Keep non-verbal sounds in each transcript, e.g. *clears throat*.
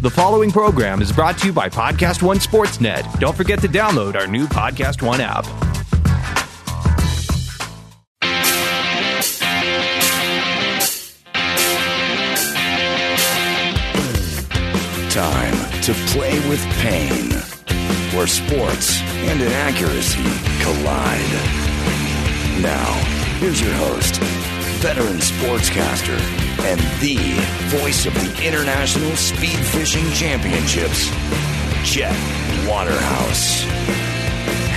The following program is brought to you by Podcast One Sportsnet. Don't forget to download our new Podcast One app. Time to play with pain, where sports and inaccuracy collide. Now, here's your host, veteran sportscaster, and the voice of the International Speed Fishing Championships, Chet Waterhouse.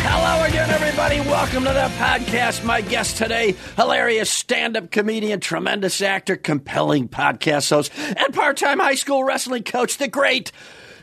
Hello again, everybody. Welcome to the podcast. My guest today, hilarious stand up comedian, tremendous actor, compelling podcast host, and part time high school wrestling coach, the great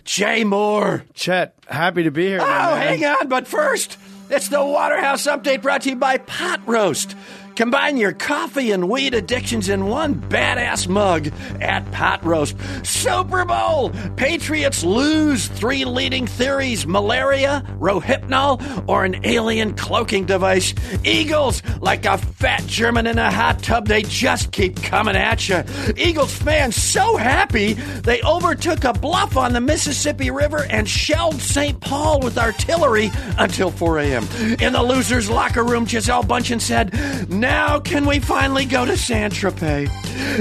Jay Mohr. Chet, happy to be here. Oh, man. hang on. But first, it's the Waterhouse Update brought to you by Pot Roast. Combine your coffee and weed addictions in one badass mug at Pot Roast. Super Bowl! Patriots lose three leading theories malaria, rohypnol, or an alien cloaking device. Eagles, like a fat German in a hot tub, they just keep coming at you. Eagles fans so happy they overtook a bluff on the Mississippi River and shelled St. Paul with artillery until 4 a.m. In the losers' locker room, Gisele Bündchen said, Now can we finally go to San Tropez?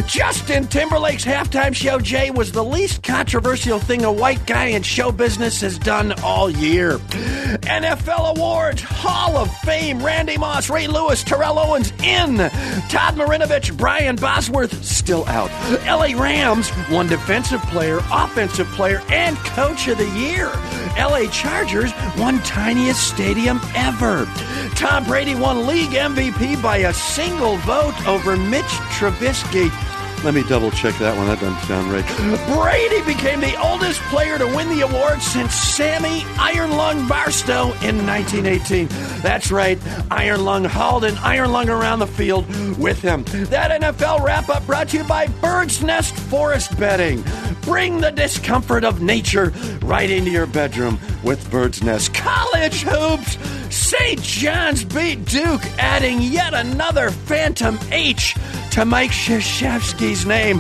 Justin Timberlake's halftime show, Jay, was the least controversial thing a white guy in show business has done all year. NFL awards, Hall of Fame, Randy Moss, Ray Lewis, Terrell Owens in. Todd Marinovich, Brian Bosworth still out. LA Rams won defensive player, offensive player, and coach of the year. LA Chargers won tiniest stadium ever. Tom Brady won league MVP by a single vote over Mitch Trubisky. Let me double check that one. That doesn't sound right. *laughs* Brady became the oldest player to win the award since Sammy Iron Lung Barstow in 1918. That's right. Iron Lung hauled an Iron Lung around the field with him. That NFL wrap up brought to you by Bird's Nest Forest Bedding. Bring the discomfort of nature right into your bedroom with Bird's Nest. College hoops. St. John's beat Duke, adding yet another Phantom H to Mike Krzyzewski's name.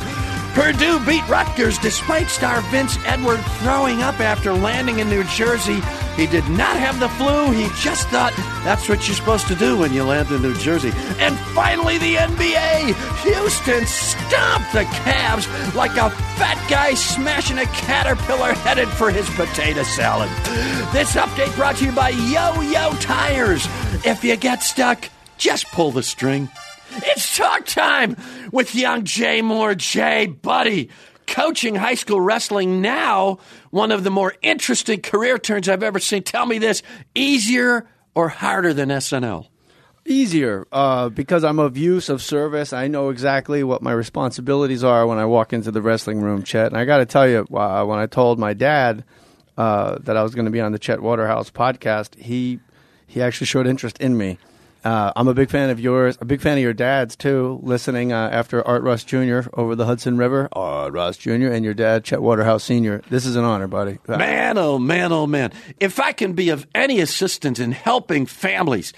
Purdue beat Rutgers despite star Vince Edward throwing up after landing in New Jersey. He did not have the flu. He just thought that's what you're supposed to do when you land in New Jersey. And finally, the NBA. Houston stomped the Cavs like a fat guy smashing a caterpillar headed for his potato salad. This update brought to you by Yo Yo Tires. If you get stuck, just pull the string. It's talk time with young Jay Mohr. Jay, buddy, coaching high school wrestling now, one of the more interesting career turns I've ever seen. Tell me this easier or harder than SNL? Easier uh, because I'm of use of service. I know exactly what my responsibilities are when I walk into the wrestling room, Chet. And I got to tell you, uh, when I told my dad uh, that I was going to be on the Chet Waterhouse podcast, he he actually showed interest in me. Uh, I'm a big fan of yours. A big fan of your dad's too. Listening uh, after Art Rust Jr. over the Hudson River, Art Rust Jr. and your dad Chet Waterhouse Sr. This is an honor, buddy. Man, oh man, oh man! If I can be of any assistance in helping families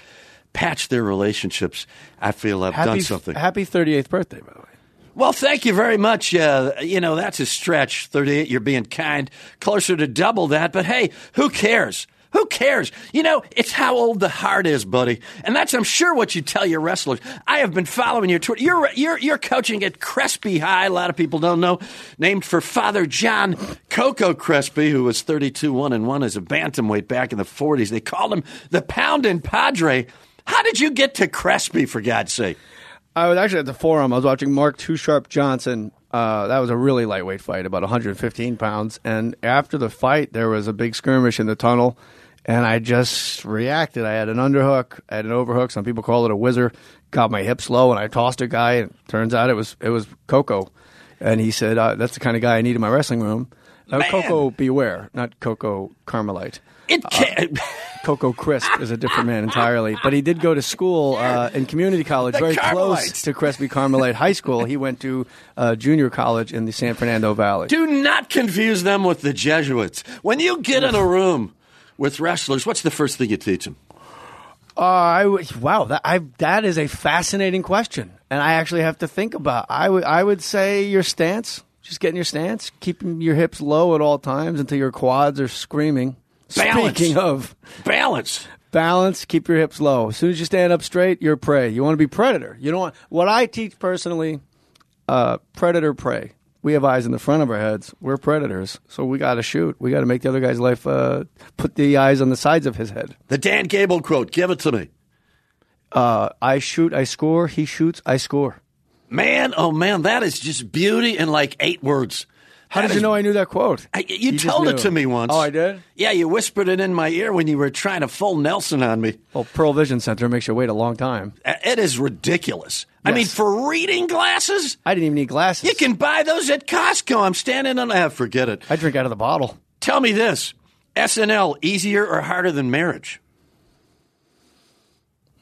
patch their relationships, I feel I've happy, done something. Happy 38th birthday, by the way. Well, thank you very much. Uh, you know, that's a stretch. 38, you're being kind. Closer to double that. But hey, who cares? Who cares? You know, it's how old the heart is, buddy. And that's, I'm sure, what you tell your wrestlers. I have been following your Twitter. You're, you're, you're coaching at Crespi High. A lot of people don't know. Named for Father John Coco Crespi, who was 32 1 and 1 as a bantamweight back in the 40s. They called him the Poundin' Padre. How did you get to Crespi, for God's sake? I was actually at the forum. I was watching Mark Too Sharp Johnson. Uh, that was a really lightweight fight, about 115 pounds. And after the fight, there was a big skirmish in the tunnel, and I just reacted. I had an underhook, I had an overhook. Some people call it a whizzer. Got my hips low, and I tossed a guy. And turns out it was it was Coco, and he said uh, that's the kind of guy I need in my wrestling room. Now, Coco Beware, not Coco Carmelite. It can't. *laughs* Coco Crisp is a different man entirely. But he did go to school uh, in community college, The very Carmelites. close to Crespi Carmelite High School. He went to uh, junior college in the San Fernando Valley. Do not confuse them with the Jesuits. When you get in a room with wrestlers, what's the first thing you teach them? Uh, I w- wow, that I, that is a fascinating question, and I actually have to think about. I would I would say your stance. Just getting your stance, keeping your hips low at all times until your quads are screaming. Balance. Speaking of Balance. balance, keep your hips low. As soon as you stand up straight, you're prey. You want to be predator. You don't want what I teach personally. Uh, predator prey. We have eyes in the front of our heads. We're predators, so we got to shoot. We got to make the other guy's life. Uh, put the eyes on the sides of his head. The Dan Gable quote. Give it to me. Uh, I shoot, I score. He shoots, I score. Man, oh man, that is just beauty in like eight words. How did you know I knew that quote? I, you, just told it to me once. Oh, I did. Yeah, you whispered it in my ear when you were trying to full Nelson on me. Well, Pearl Vision Center makes you wait a long time. It is ridiculous. I mean, for reading glasses, I didn't even need glasses. you can buy those at Costco. I'm standing on. Ah, forget it. I drink out of the bottle. Tell me this: SNL easier or harder than marriage?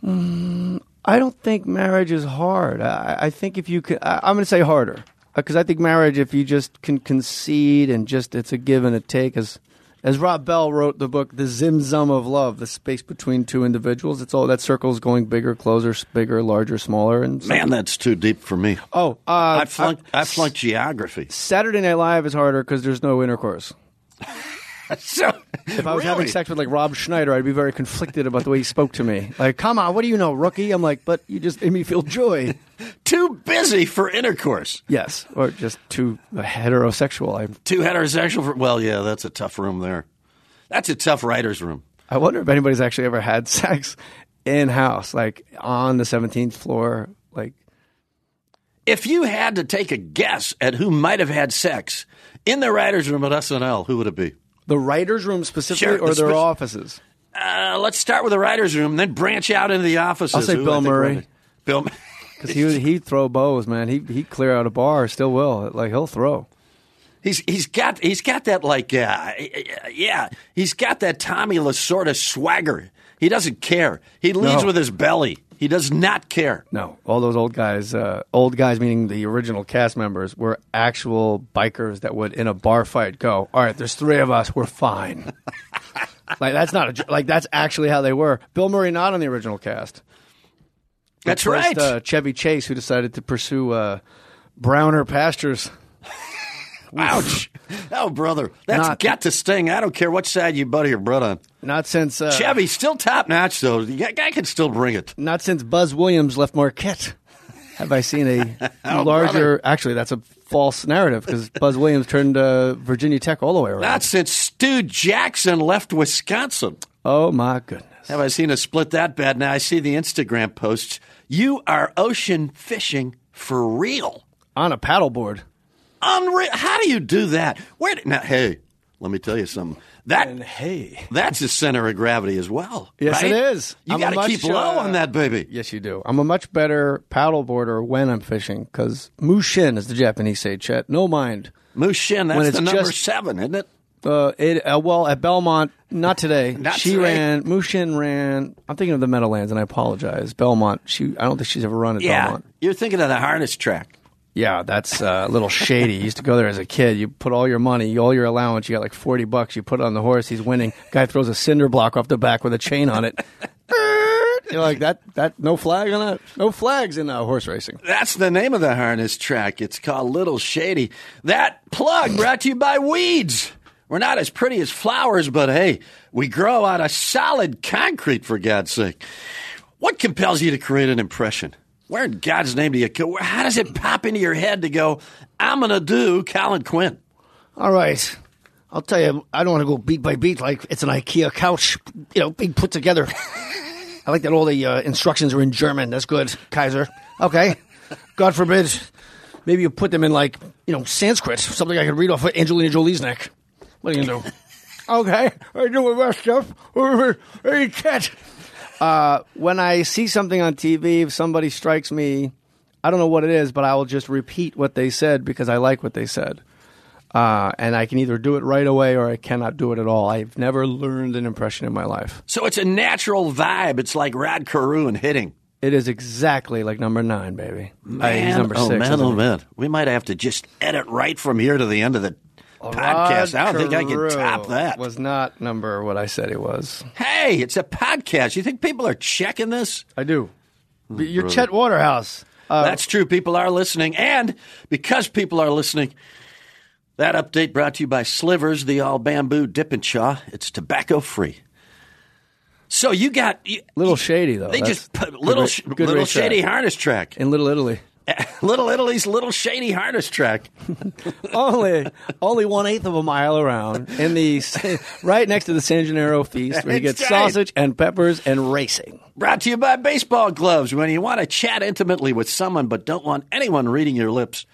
I don't think marriage is hard. I, I think if you could, I, I'm going to say harder because I think marriage, if you just can concede and just it's a give and a take, as as Rob Bell wrote the book, The Zim Zum of Love, the space between two individuals. It's all that circle's going bigger, closer, bigger, larger, smaller, and Man, that's too deep for me. oh, uh, I flunked. I flunked geography. Saturday Night Live is harder because there's no intercourse. *laughs* *laughs* So, If I was having sex with like Rob Schneider, I'd be very conflicted about the way he spoke to me. Like, come on, what do you know, rookie? I'm like, but you just made me feel joy. *laughs* too busy for intercourse. Yes, or just too heterosexual. I'm Too heterosexual for. Well, yeah, that's a tough room there. That's a tough writer's room. I wonder if anybody's actually ever had *laughs* sex in house, like on the 17th floor. Like, If you had to take a guess at who might have had sex in the writers' room at SNL, who would it be? The writer's room specifically, Sure, or the their offices? Uh, let's start with the writers' room, then branch out into the offices. I'll say Who Bill Murray. *laughs* Bill. Because he he'd throw bows, man. He he'd clear out a bar, still will. Like he'll throw. He's he's got he's got that like uh, yeah he's got that Tommy Lasorda swagger. He doesn't care. He leads No. with his belly. He does not care. No, all those old guys, uh, old guys meaning the original cast members, were actual bikers that would in a bar fight go, "All right, there's three of us, we're fine." *laughs* like that's not a like that's actually how they were. Bill Murray not on the original cast. That's Replaced, right. Uh, Chevy Chase, who decided to pursue uh, browner pastures. Ouch! *laughs* Oh, brother, that's Not- got to sting. I don't care what side you butter your bread on. Not since uh, Chevy still top notch though. The guy- guy can still bring it. Not since Buzz Williams left Marquette have I seen a *laughs* Oh, larger. brother. Actually, that's a false narrative because Buzz Williams turned uh, Virginia Tech all the way around. Not since Stu Jackson left Wisconsin. oh my goodness! Have I seen a split that bad? Now I see the Instagram posts. You are ocean fishing for real. On a paddleboard. Unreal. How do you do that? Where? Did, now, hey, let me tell you something. That hey, that's the center of gravity as well. Yes, right? it is. You got to keep low uh, on that baby. yes, you do. I'm a much better paddleboarder when I'm fishing because mushin, as the Japanese say, Chet. No mind. Mushin, When that's it's the number just- seven, isn't it? Uh, it, uh, well, at Belmont, not today. *laughs* Not she today. ran. Mushin ran. I'm thinking of the Meadowlands, and I apologize. Belmont. She. I don't think she's ever run at Yeah. Belmont. You're thinking of the harness track. Yeah, that's uh, a little shady. You used to go there as a kid. You put all your money, all your allowance. You got like forty bucks. You put it on the horse. He's winning. Guy throws a cinder block off the back with a chain on it. *laughs* You're like that. That no flag on that. No flags in uh, horse racing. That's the name of the harness track. It's called Little Shady. That plug brought to you by Weeds. We're not as pretty as flowers, but hey, we grow out of solid concrete, for God's sake. What compels you to create an impression? Where in God's name do you? How does it pop into your head to go, I'm going to do Colin Quinn? All right. I'll tell you, I don't want to go beat by beat like it's an IKEA couch, you know, being put together. *laughs* I like that all the uh, instructions are in German. That's good, Kaiser. Okay. God forbid, maybe you put them in like, you know, Sanskrit, something I could read off of Angelina Jolie's neck. What are you going to do? *laughs* okay. I do my best stuff. Hey, cat. Uh, when I see something on TV, if somebody strikes me, I don't know what it is, but I will just repeat what they said because I like what they said. Uh, and I can either do it right away or I cannot do it at all. I've never learned an impression in my life. So it's a natural vibe. It's like Rod Carew and hitting. It is exactly like number nine, baby. Uh, he's number oh, six. man, oh, man. We might have to just edit right from here to the end of the podcast. I don't think I can top that. Was not number what I said it was. Hey, it's a podcast. You think people are checking this? I do. You're Chet Waterhouse. Uh, That's true. People are listening. And because people are listening, That update brought to you by Slivers, the all bamboo dipping chaw. It's tobacco free. So you got you, Little shady though. They That's just put good little sh- good little shady harness track. in Little Italy. *laughs* little Italy's little shady harness track. *laughs* only only one eighth of a mile around in the *laughs* right next to the San Gennaro feast where you get sausage and peppers and racing. Brought to you by Baseball Gloves. When you want to chat intimately with someone but don't want anyone reading your lips,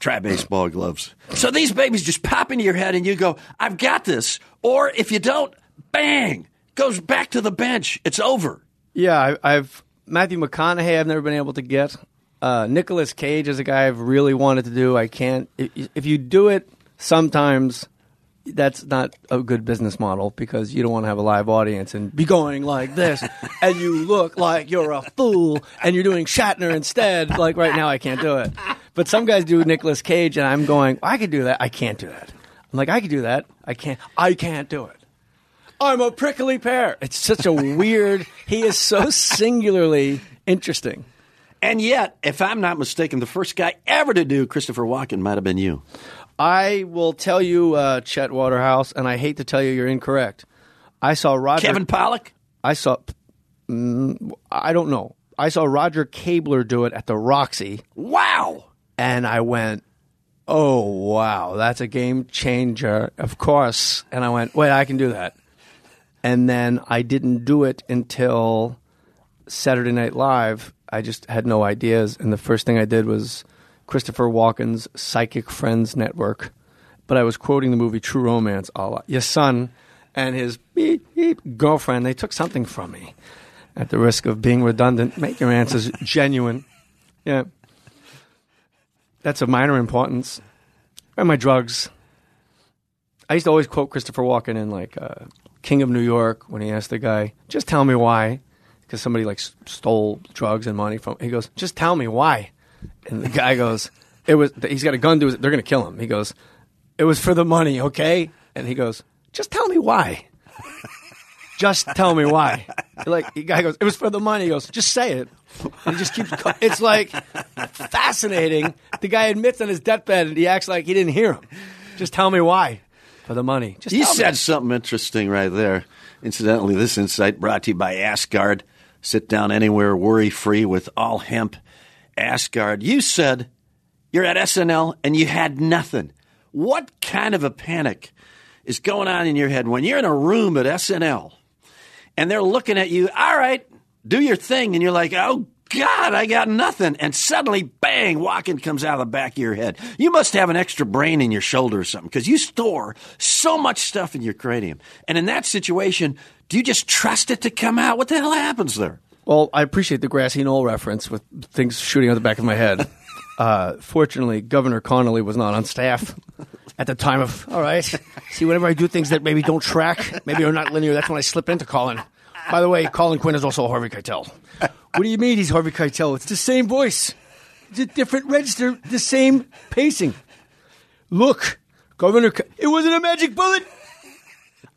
try baseball gloves. So these babies just pop into your head and you go, I've got this. Or if you don't, bang, goes back to the bench. It's over. Yeah, I, I've Matthew McConaughey. I've never been able to get. Uh, Nicolas Cage is a guy I've really wanted to do. I can't. If, if you do it, sometimes that's not a good business model because you don't want to have a live audience and be going like this, *laughs* and you look like you're a fool, and you're doing Shatner instead. Like right now, I can't do it. But some guys do Nicolas Cage, and I'm going, I could do that. I can't do that. I'm like, I could do that. I can't. I can't do it. I'm a prickly pear. It's such a weird. he is so singularly interesting. And yet, if I'm not mistaken, the first guy ever to do Christopher Walken might have been you. I will tell you, uh, Chet Waterhouse, and I hate to tell you, you're incorrect. I saw Roger. Kevin Pollak? I saw. Mm, I don't know. I saw Roger Kabler do it at the Roxy, Wow. and I went, "Oh wow, that's a game changer!" Of course, and I went, "Wait, I can do that." And then I didn't do it until Saturday Night Live. I just had no ideas, and the first thing I did was Christopher Walken's Psychic Friends Network. But I was quoting the movie True Romance a lot. Your son and his beep, beep girlfriend, they took something from me. At the risk of being redundant, make your answers *laughs* genuine. Yeah. That's of minor importance. And my drugs. I used to always quote Christopher Walken in like uh, King of New York when he asked the guy, "Just tell me why," because somebody like s- stole drugs and money from. He goes, "Just tell me why," and the guy goes, "It was." He's got a gun to his. They're going to kill him. He goes, "It was for the money, okay?" And he goes, "Just tell me why." *laughs* Just tell me why. Like the guy goes, it was for the money. He goes, just say it. And he just keeps. co- It's like fascinating. The guy admits on his deathbed and he acts like he didn't hear him. Just tell me why. For the money. Just You tell said me. something interesting right there. Incidentally, this insight brought to you by Asgard. Sit down anywhere worry free with all hemp. Asgard, you said you're at SNL and you had nothing. What kind of a panic is going on in your head when you're in a room at SNL and they're looking at you, all right, do your thing, and you're like, oh God, I got nothing. And suddenly, bang, walking comes out of the back of your head. You must have an extra brain in your shoulder or something because you store so much stuff in your cranium. And in that situation, do you just trust it to come out? What the hell happens there? Well, I appreciate the grassy knoll reference with things shooting out the back of my head. *laughs* Uh, fortunately, Governor Connolly was not on staff at the time of. All right. See, whenever I do things that maybe don't track, maybe are not linear, that's when I slip into Colin. By the way, Colin Quinn is also Harvey Keitel. What do you mean he's Harvey Keitel? It's the same voice. It's a different register, the same pacing. Look, Governor, Ke- it wasn't a magic bullet.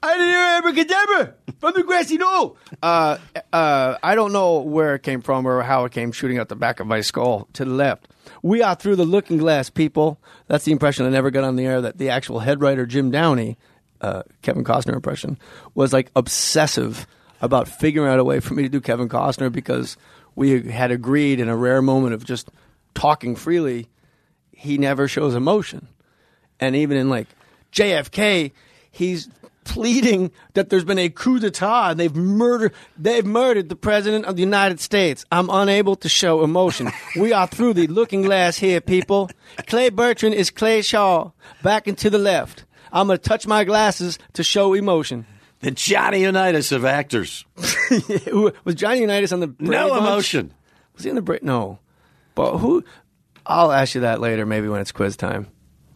I didn't hear abracadabra from the grassy knoll. Uh, uh, I don't know where it came from or how it came shooting out the back of my skull to the left. We are through the looking glass, people. That's the impression I never got on the air that the actual head writer, Jim Downey, uh, Kevin Costner impression, was like obsessive about figuring out a way for me to do Kevin Costner because we had agreed in a rare moment of just talking freely, he never shows emotion. And even in like JFK, he's pleading that there's been a coup d'etat and they've murdered they've murdered the president of the United States. I'm unable to show emotion. we are through the looking glass here, people. Clay Bertrand is Clay Shaw. Back and to the left. I'm gonna touch my glasses to show emotion. The Johnny Unitas of actors. *laughs* Was Johnny Unitas on the Brady No Bunch? emotion. Was he in the Bra- No, but who? I'll ask you that later, maybe when it's quiz time.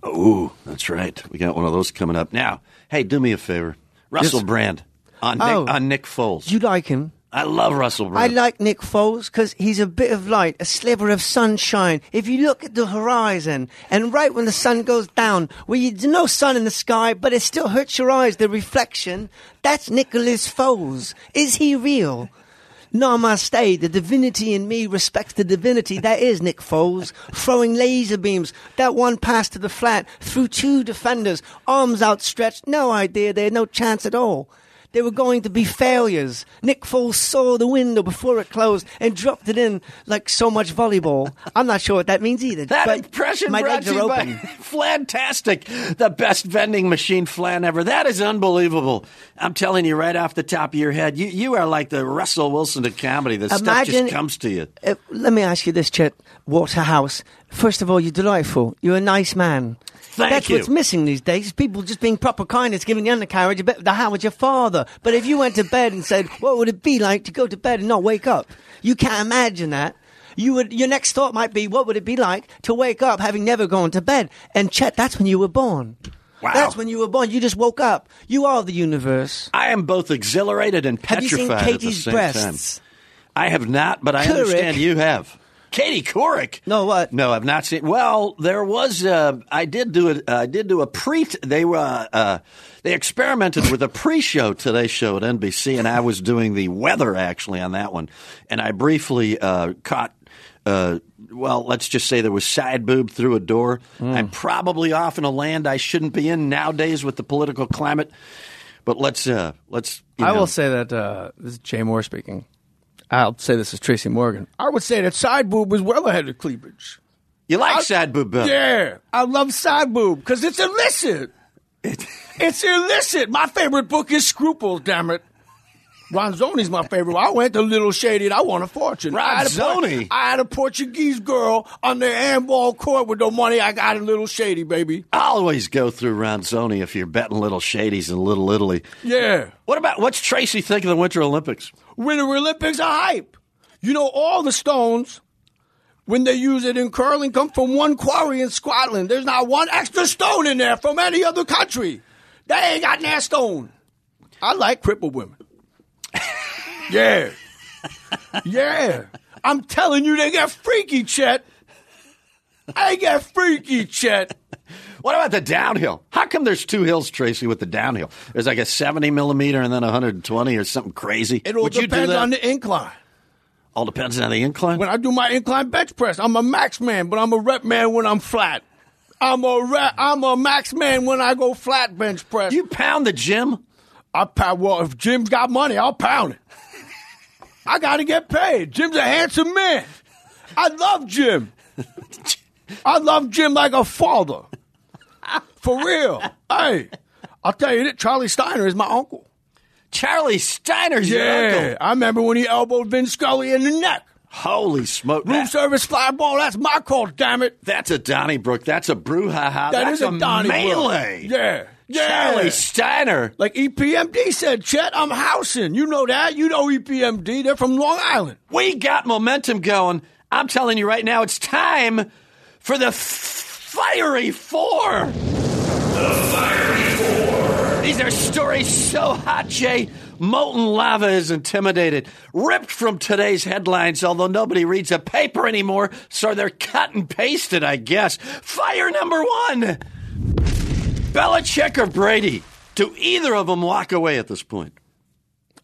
Ooh, that's right. We got one of those coming up. Now, hey, do me a favor. Russell Yes. Brand on Nick, Oh. on Nick Foles. You like him? I love Russell Brand. I like Nick Foles because he's a bit of light, a sliver of sunshine. If you look at the horizon, and right when the sun goes down, where you, there's no sun in the sky, but it still hurts your eyes, the reflection, that's Nicholas Foles. Is he real? Namaste. The divinity in me respects the divinity. That is Nick Foles throwing laser beams. That one pass to the flat through two defenders, arms outstretched. No idea. They had no chance at all. They were going to be failures. Nick Foles saw the window before it closed and dropped it in like so much volleyball. I'm not sure what that means either. That but impression my brought legs are open. *laughs* Flantastic, the best vending machine flan ever. That is unbelievable. I'm telling you right off the top of your head, you, you are like the Russell Wilson of comedy. The stuff just comes to you. Uh, let me ask you this, Chet Waterhouse. First of all, you're delightful. You're a nice man. Thank That's you. what's missing these days. People just being proper kindness, giving the undercarriage a bit of the how with your father. But if you went to bed and said, "What would it be like to go to bed and not wake up?" You can't imagine that. You would. Your next thought might be, "What would it be like to wake up having never gone to bed?" And Chet, that's when you were born. Wow. That's when you were born. You just woke up. You are the universe. I am both exhilarated and Have you petrified seen at the Katie's same breasts? time. I have not, but I Couric. understand you have. Katie Couric. No, what? No, I've not seen. Well, there was. Uh, I did do it. I did do a pre. They were. Uh, uh, they experimented with a pre-show Today Show at NBC, and I was doing the weather actually on that one, and I briefly uh, caught. Uh, well, let's just say there was side boob through a door. Hmm. I'm probably off in a land I shouldn't be in nowadays with the political climate. But let's uh, let's. I know. will say that uh, this is Jay Mohr speaking. I'll say this is Tracy Morgan. I would say that side boob is well ahead of cleavage. You like I- side boob better? Yeah, I love side boob because it's illicit. *laughs* it's illicit. My favorite book is Scruples. Damn it. Ronzoni's my favorite. I went to Little Shady and I won a fortune. I had a Por- Ronzoni? I had a Portuguese girl on the handball court with no money. I got a Little Shady, baby. I always go through Ronzoni if you're betting little shadies in Little Italy. Yeah. What about what's Tracy think of the Winter Olympics? Winter Olympics are hype. You know, all the stones, when they use it in curling, come from one quarry in Scotland. There's not one extra stone in there from any other country. They ain't got that stone. I like crippled women. *laughs* yeah. Yeah. I'm telling you, they get freaky, Chet. They get freaky, Chet. What about the downhill? How come there's two hills, Tracy, with the downhill? There's like a 70 millimeter and then 120 or something crazy. It all Would depends on the incline. All depends on the incline. When I do my incline bench press, I'm a max man, but I'm a rep man when I'm flat. I'm a rep, I'm a max man when I go flat bench press. you pound the gym. I pound. Well, if Jim's got money, I'll pound it. I got to get paid. Jim's a handsome man. I love Jim. *laughs* I love Jim like a father. For real. Hey, I'll tell you that Charlie Steiner is my uncle. Charlie Steiner's your Yeah, uncle. I remember when he elbowed Vin Scully in the neck. Holy smoke! Room That- service fly ball. That's my call. Damn it. that's a Donnybrook. That's a brouhaha. That that's is a Donnie melee. Yeah, yeah. Charlie Steiner. Like EPMD said, Chet, I'm housing. You know that. You know EPMD. They're from Long Island. We got momentum going. I'm telling you right now, it's time for the Fiery Four. The Fiery Four. These are stories so hot, Jay. Molten lava is intimidated, ripped from today's headlines, although nobody reads a paper anymore, so they're cut and pasted, I guess. Fire number one Belichick or Brady? Do either of them walk away at this point?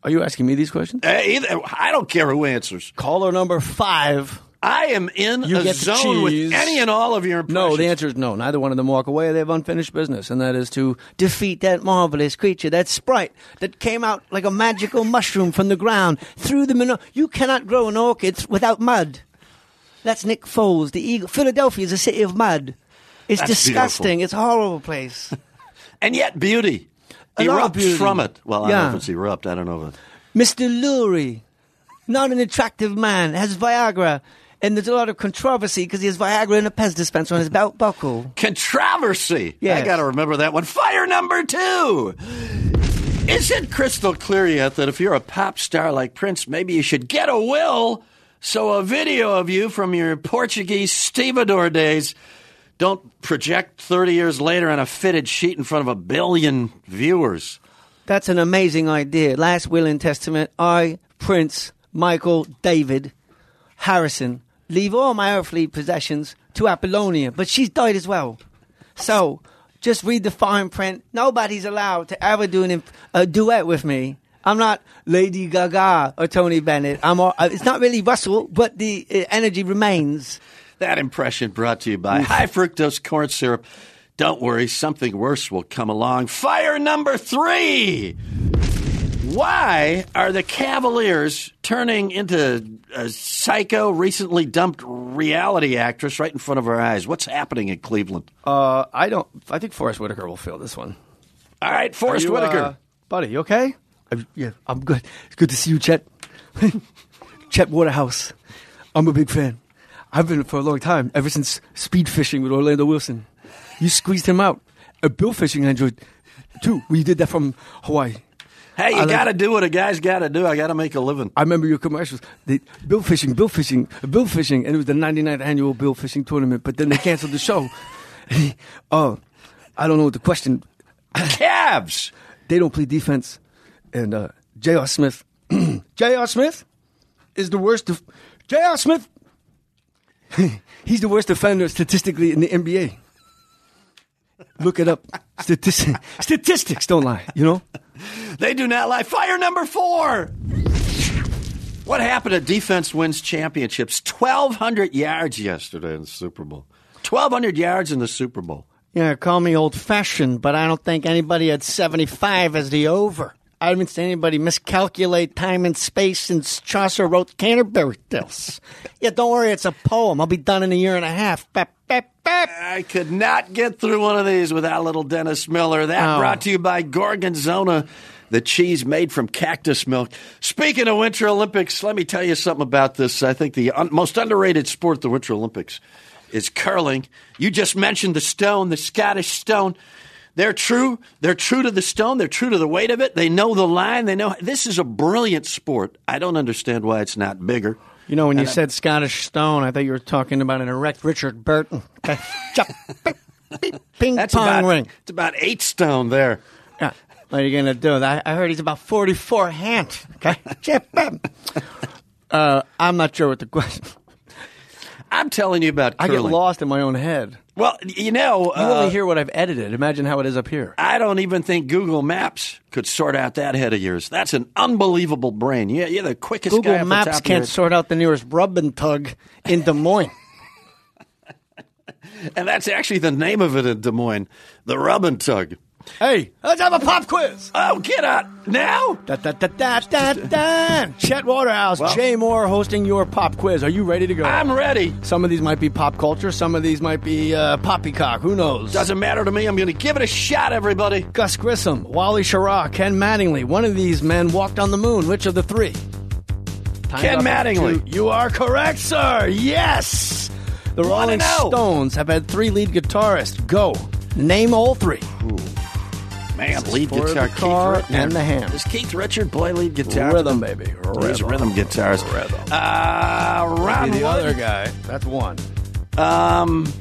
Are you asking me these questions? Uh, either, I don't care who answers. Caller number five. I am in You a zone with any and all of your impressions. No, the answer is no. Neither one of them walk away. They have unfinished business, and that is to defeat that marvelous creature, that sprite that came out like a magical mushroom from the ground through the manure. You cannot grow an orchid without mud. That's Nick Foles, the eagle. Philadelphia is a city of mud. It's That's disgusting. It's a horrible place. *laughs* and yet beauty A lot of erupts beauty. from it. Well, I don't know if it's erupt. I don't know. If it, Mr. Lurie, not an attractive man, has Viagra, and there's a lot of controversy because he has Viagra in a Pez dispenser on his belt buckle. controversy. Yeah. I got to remember that one. Fire number two. Is it crystal clear yet that if you're a pop star like Prince, maybe you should get a will so a video of you from your Portuguese stevedore days don't project 30 years later on a fitted sheet in front of a billion viewers? That's an amazing idea. Last will and testament, I, Prince, Michael, David, Harrison, leave all my earthly possessions to Apollonia, but she's died as well. So, just read the fine print. Nobody's allowed to ever do an, a duet with me. I'm not Lady Gaga or Tony Bennett. I'm. All, uh, it's not really Russell, but the uh, energy remains. That impression brought to you by high fructose corn syrup. Don't worry, something worse will come along. Fire number three. Why are the Cavaliers turning into a psycho, recently dumped reality actress right in front of our eyes? What's happening in Cleveland? Uh, I don't. I think Forest Whitaker will fill this one. All right, Forest you, Whitaker. uh, buddy, you okay? I, yeah, I'm good. It's good to see you, Chet. *laughs* Chet Waterhouse. I'm a big fan. I've been for a long time, ever since speed fishing with Orlando Wilson. You squeezed him out. Uh, bill fishing I enjoyed too. We did that from Hawaii. Hey, you got to do what a guy's got to do. I got to make a living. I remember your commercials. They, bill fishing, bill fishing, bill fishing, and it was the 99th annual bill fishing tournament. But then they canceled the show. *laughs* uh, I don't know what the question. Cavs. They don't play defense, and uh, J.R. Smith, *clears throat* J.R. Smith is the worst. Def- J.R. Smith, *laughs* he's the worst defender statistically in the NBA. Look it up. Statistic, *laughs* statistics don't lie. You know. *laughs* They do not lie. Fire number four. What happened to defense wins championships? 1,200 yards yesterday in the Super Bowl. 1,200 yards in the Super Bowl. Yeah, call me old fashioned, but I don't think anybody at 75 is the over. I haven't seen anybody miscalculate time and space since Chaucer wrote Canterbury Tales. *laughs* yeah, don't worry, it's a poem. I'll be done in a year and a half. I could not get through one of these without little Dennis Miller. That Oh. brought to you by Gorgonzola, the cheese made from cactus milk. Speaking of Winter Olympics, let me tell you something about this. I think the un- most underrated sport, the Winter Olympics, is curling. You just mentioned the stone, the Scottish stone. They're true. They're true to the stone. They're true to the weight of it. They know the line. They know this is a brilliant sport. I don't understand why it's not bigger. You know, when you I- said Scottish Stone, I thought you were talking about an erect Richard Burton. Okay. Chop, beep, beep, Ping That's pong about ring. it's about eight stone there. Yeah. What are you going to do? I, I heard he's about 44 hand. Okay. *laughs* Uh, I'm not sure what the question. I'm telling you about I get lost in my own head. Well, you know, You uh, only hear what I've edited. Imagine how it is up here. I don't even think Google Maps could sort out that head of yours. That's an unbelievable brain. Yeah, you're the quickest guy Google Maps can't sort out the nearest rub and tug in Des Moines. *laughs* *laughs* and that's actually the name of it in Des Moines, the Rub and Tug. Hey, let's have a pop quiz. Oh, get out now! Da, da, da, da, da, da. Chet Waterhouse, Well- Jay Mohr hosting your pop quiz. Are you ready to go? I'm ready. Some of these might be pop culture. Some of these might be uh, poppycock. Who knows? Doesn't matter to me. I'm going to give it a shot, everybody. Gus Grissom, Wally Schirra, Ken Mattingly. One of these men walked on the moon. Which of the three? Time's Ken Mattingly. You are correct, sir. Yes. The Rolling. Stones have had three lead guitarists. Go. Name all three. Man, lead guitar. the car Keith Richard. and the hand. Does Keith Richard play lead guitar? Rhythm, baby. He's Rhythm. rhythm guitars. Rhythm. Uh, Ron Be the Wood. other guy. That's one. Um.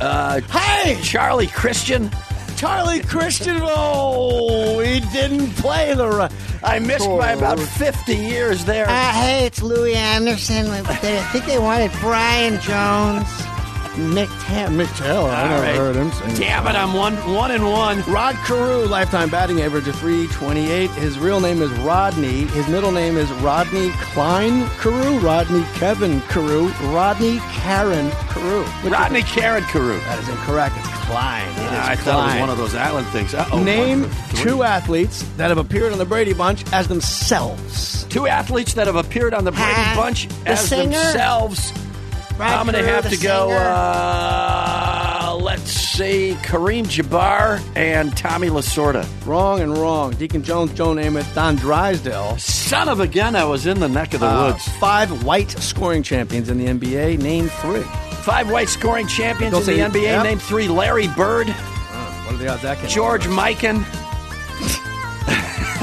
Uh, Hey! Charlie Christian. Charlie Christian. Oh, he didn't play the right. I missed by about 50 years there. Uh, hey, it's Louie Anderson. I think they wanted Brian Jones. Mick, Ta- Mick Taylor. I never right. heard him sing. Damn it, I'm one, one and one. Rod Carew, lifetime batting average of 328. His real name is Rodney. His middle name is Rodney Klein Carew, Rodney Kevin Carew, Rodney Karen Carew. Which Rodney Karen Carew. that is incorrect. It's Klein. It is ah, I thought it was one of those island things. Uh-oh, Name one, two athletes that have appeared on the Brady Bunch as themselves. Two athletes that have appeared on the Brady Bunch the as singer? themselves. Rod I'm going to have the to go. Uh, let's see, Kareem Jabbar and Tommy Lasorda. Wrong and wrong. Deacon Jones, Joe Namath, Don Drysdale. Son of a gun, I was in the neck of the Uh, woods. five white scoring champions in the NBA. Name three. Five white scoring champions Don't in the say- NBA. yep. Name three: Larry Bird, What are the odds that can George Mikan. *laughs*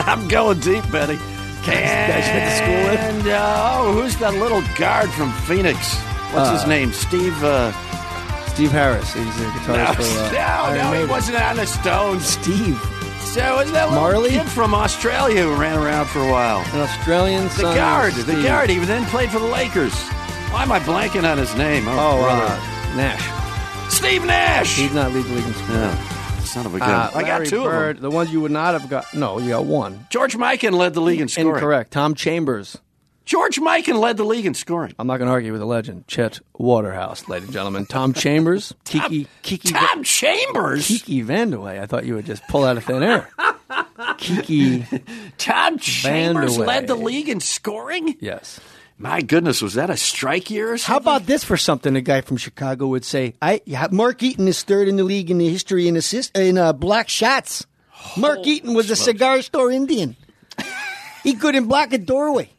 I'm going deep, Betty. guys you went to school with? And uh, oh, who's that little guard from Phoenix? What's his Uh, name? Steve. Uh, Steve Harris. He's a no, guitarist for uh, no, Iron no, he wasn't on the Stones. Steve, So was that Marley? kid from Australia who ran around for a while? an Australian The guard, the guard. He then played for the Lakers. Why am I blanking on his name? Oh, Oh, brother. uh, Nash. Steve Nash. He's not legally in school. Yeah. son of a gun. Uh, I got two Bird, of them. The ones you would not have got. No, you got one. George Mikan led the league in scoring. Incorrect. Tom Chambers. George Mikan led the league in scoring. I'm not going to argue with a legend. Chet Waterhouse, ladies and gentlemen. Tom *laughs* Chambers. Kiki. Kiki. Tom Chambers. Kiki Vandeweghe. I thought you would just pull out of thin air. *laughs* Kiki. Tom Chambers Vandeweghe. led the league in scoring. Yes. My goodness, was that a strike year or How about this for something a guy from Chicago would say? I Mark Eaton is third in the league in the history in assist in uh, block shots. Mark Eaton was a cigar store Indian. he couldn't block a doorway.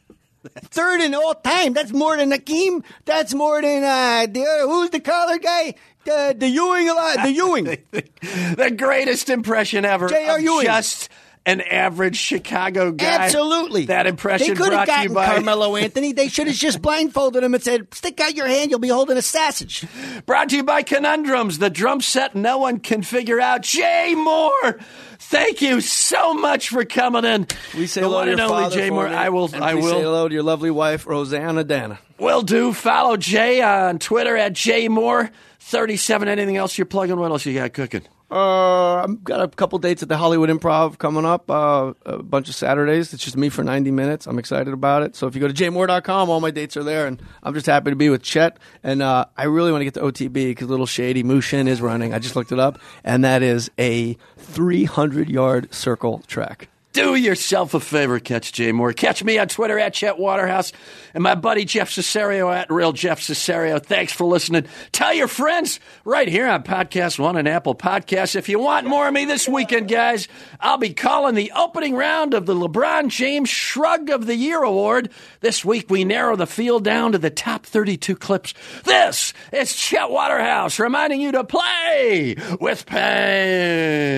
Third in all time. That's more than Akeem. That's more than uh, the who's the collar guy? The the Ewing a lot. The Ewing. *laughs* the greatest impression ever J.R. Ewing. just an average Chicago guy. Absolutely. That impression They could brought have to you gotten by Carmelo *laughs* Anthony. They should have just blindfolded him and said, "Stick out your hand. You'll be holding a sausage." brought to you by Conundrums, the drum set no one can figure out. Jay Mohr, thank you so much for coming in. We say the hello one to and your only father Jay Mohr. me, I will. and I please say hello to your lovely wife, Rosanna Dana. Will do. Follow Jay on Twitter at Jay Mohr thirty seven. Anything else you're plugging? What else you got cooking? Uh, I've got a couple dates at the Hollywood Improv coming up. Uh, a bunch of Saturdays. It's just me for 90 minutes. I'm excited about it. So if you go to jmoore.com, all my dates are there, and I'm just happy to be with Chet. And uh, I really want to get to OTB because Little Shady Mushin is running. I just looked it up, and that is a 300 yard circle track. Do yourself a favor, catch Jay Mohr. Catch me on Twitter at Chet Waterhouse and my buddy Jeff Cesario at Real Jeff Cesario. Thanks for listening. Tell your friends right here on Podcast One and Apple Podcasts. If you want more of me this weekend, guys, I'll be calling the opening round of the LeBron James Shrug of the Year Award. This week we narrow the field down to the top 32 clips. This is Chet Waterhouse reminding you to play with pain.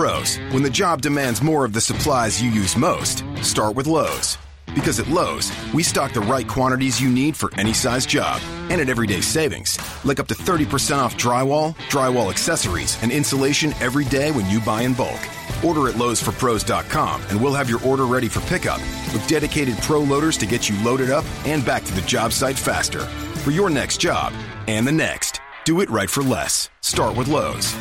Pros, when the job demands more of the supplies you use most, start with Lowe's. Because at Lowe's, we stock the right quantities you need for any size job and at everyday savings, like up to 30% off drywall, drywall accessories, and insulation every day when you buy in bulk. Order at Lowe'sForPros.com and we'll have your order ready for pickup with dedicated pro loaders to get you loaded up and back to the job site faster. For your next job and the next, do it right for less. Start with Lowe's.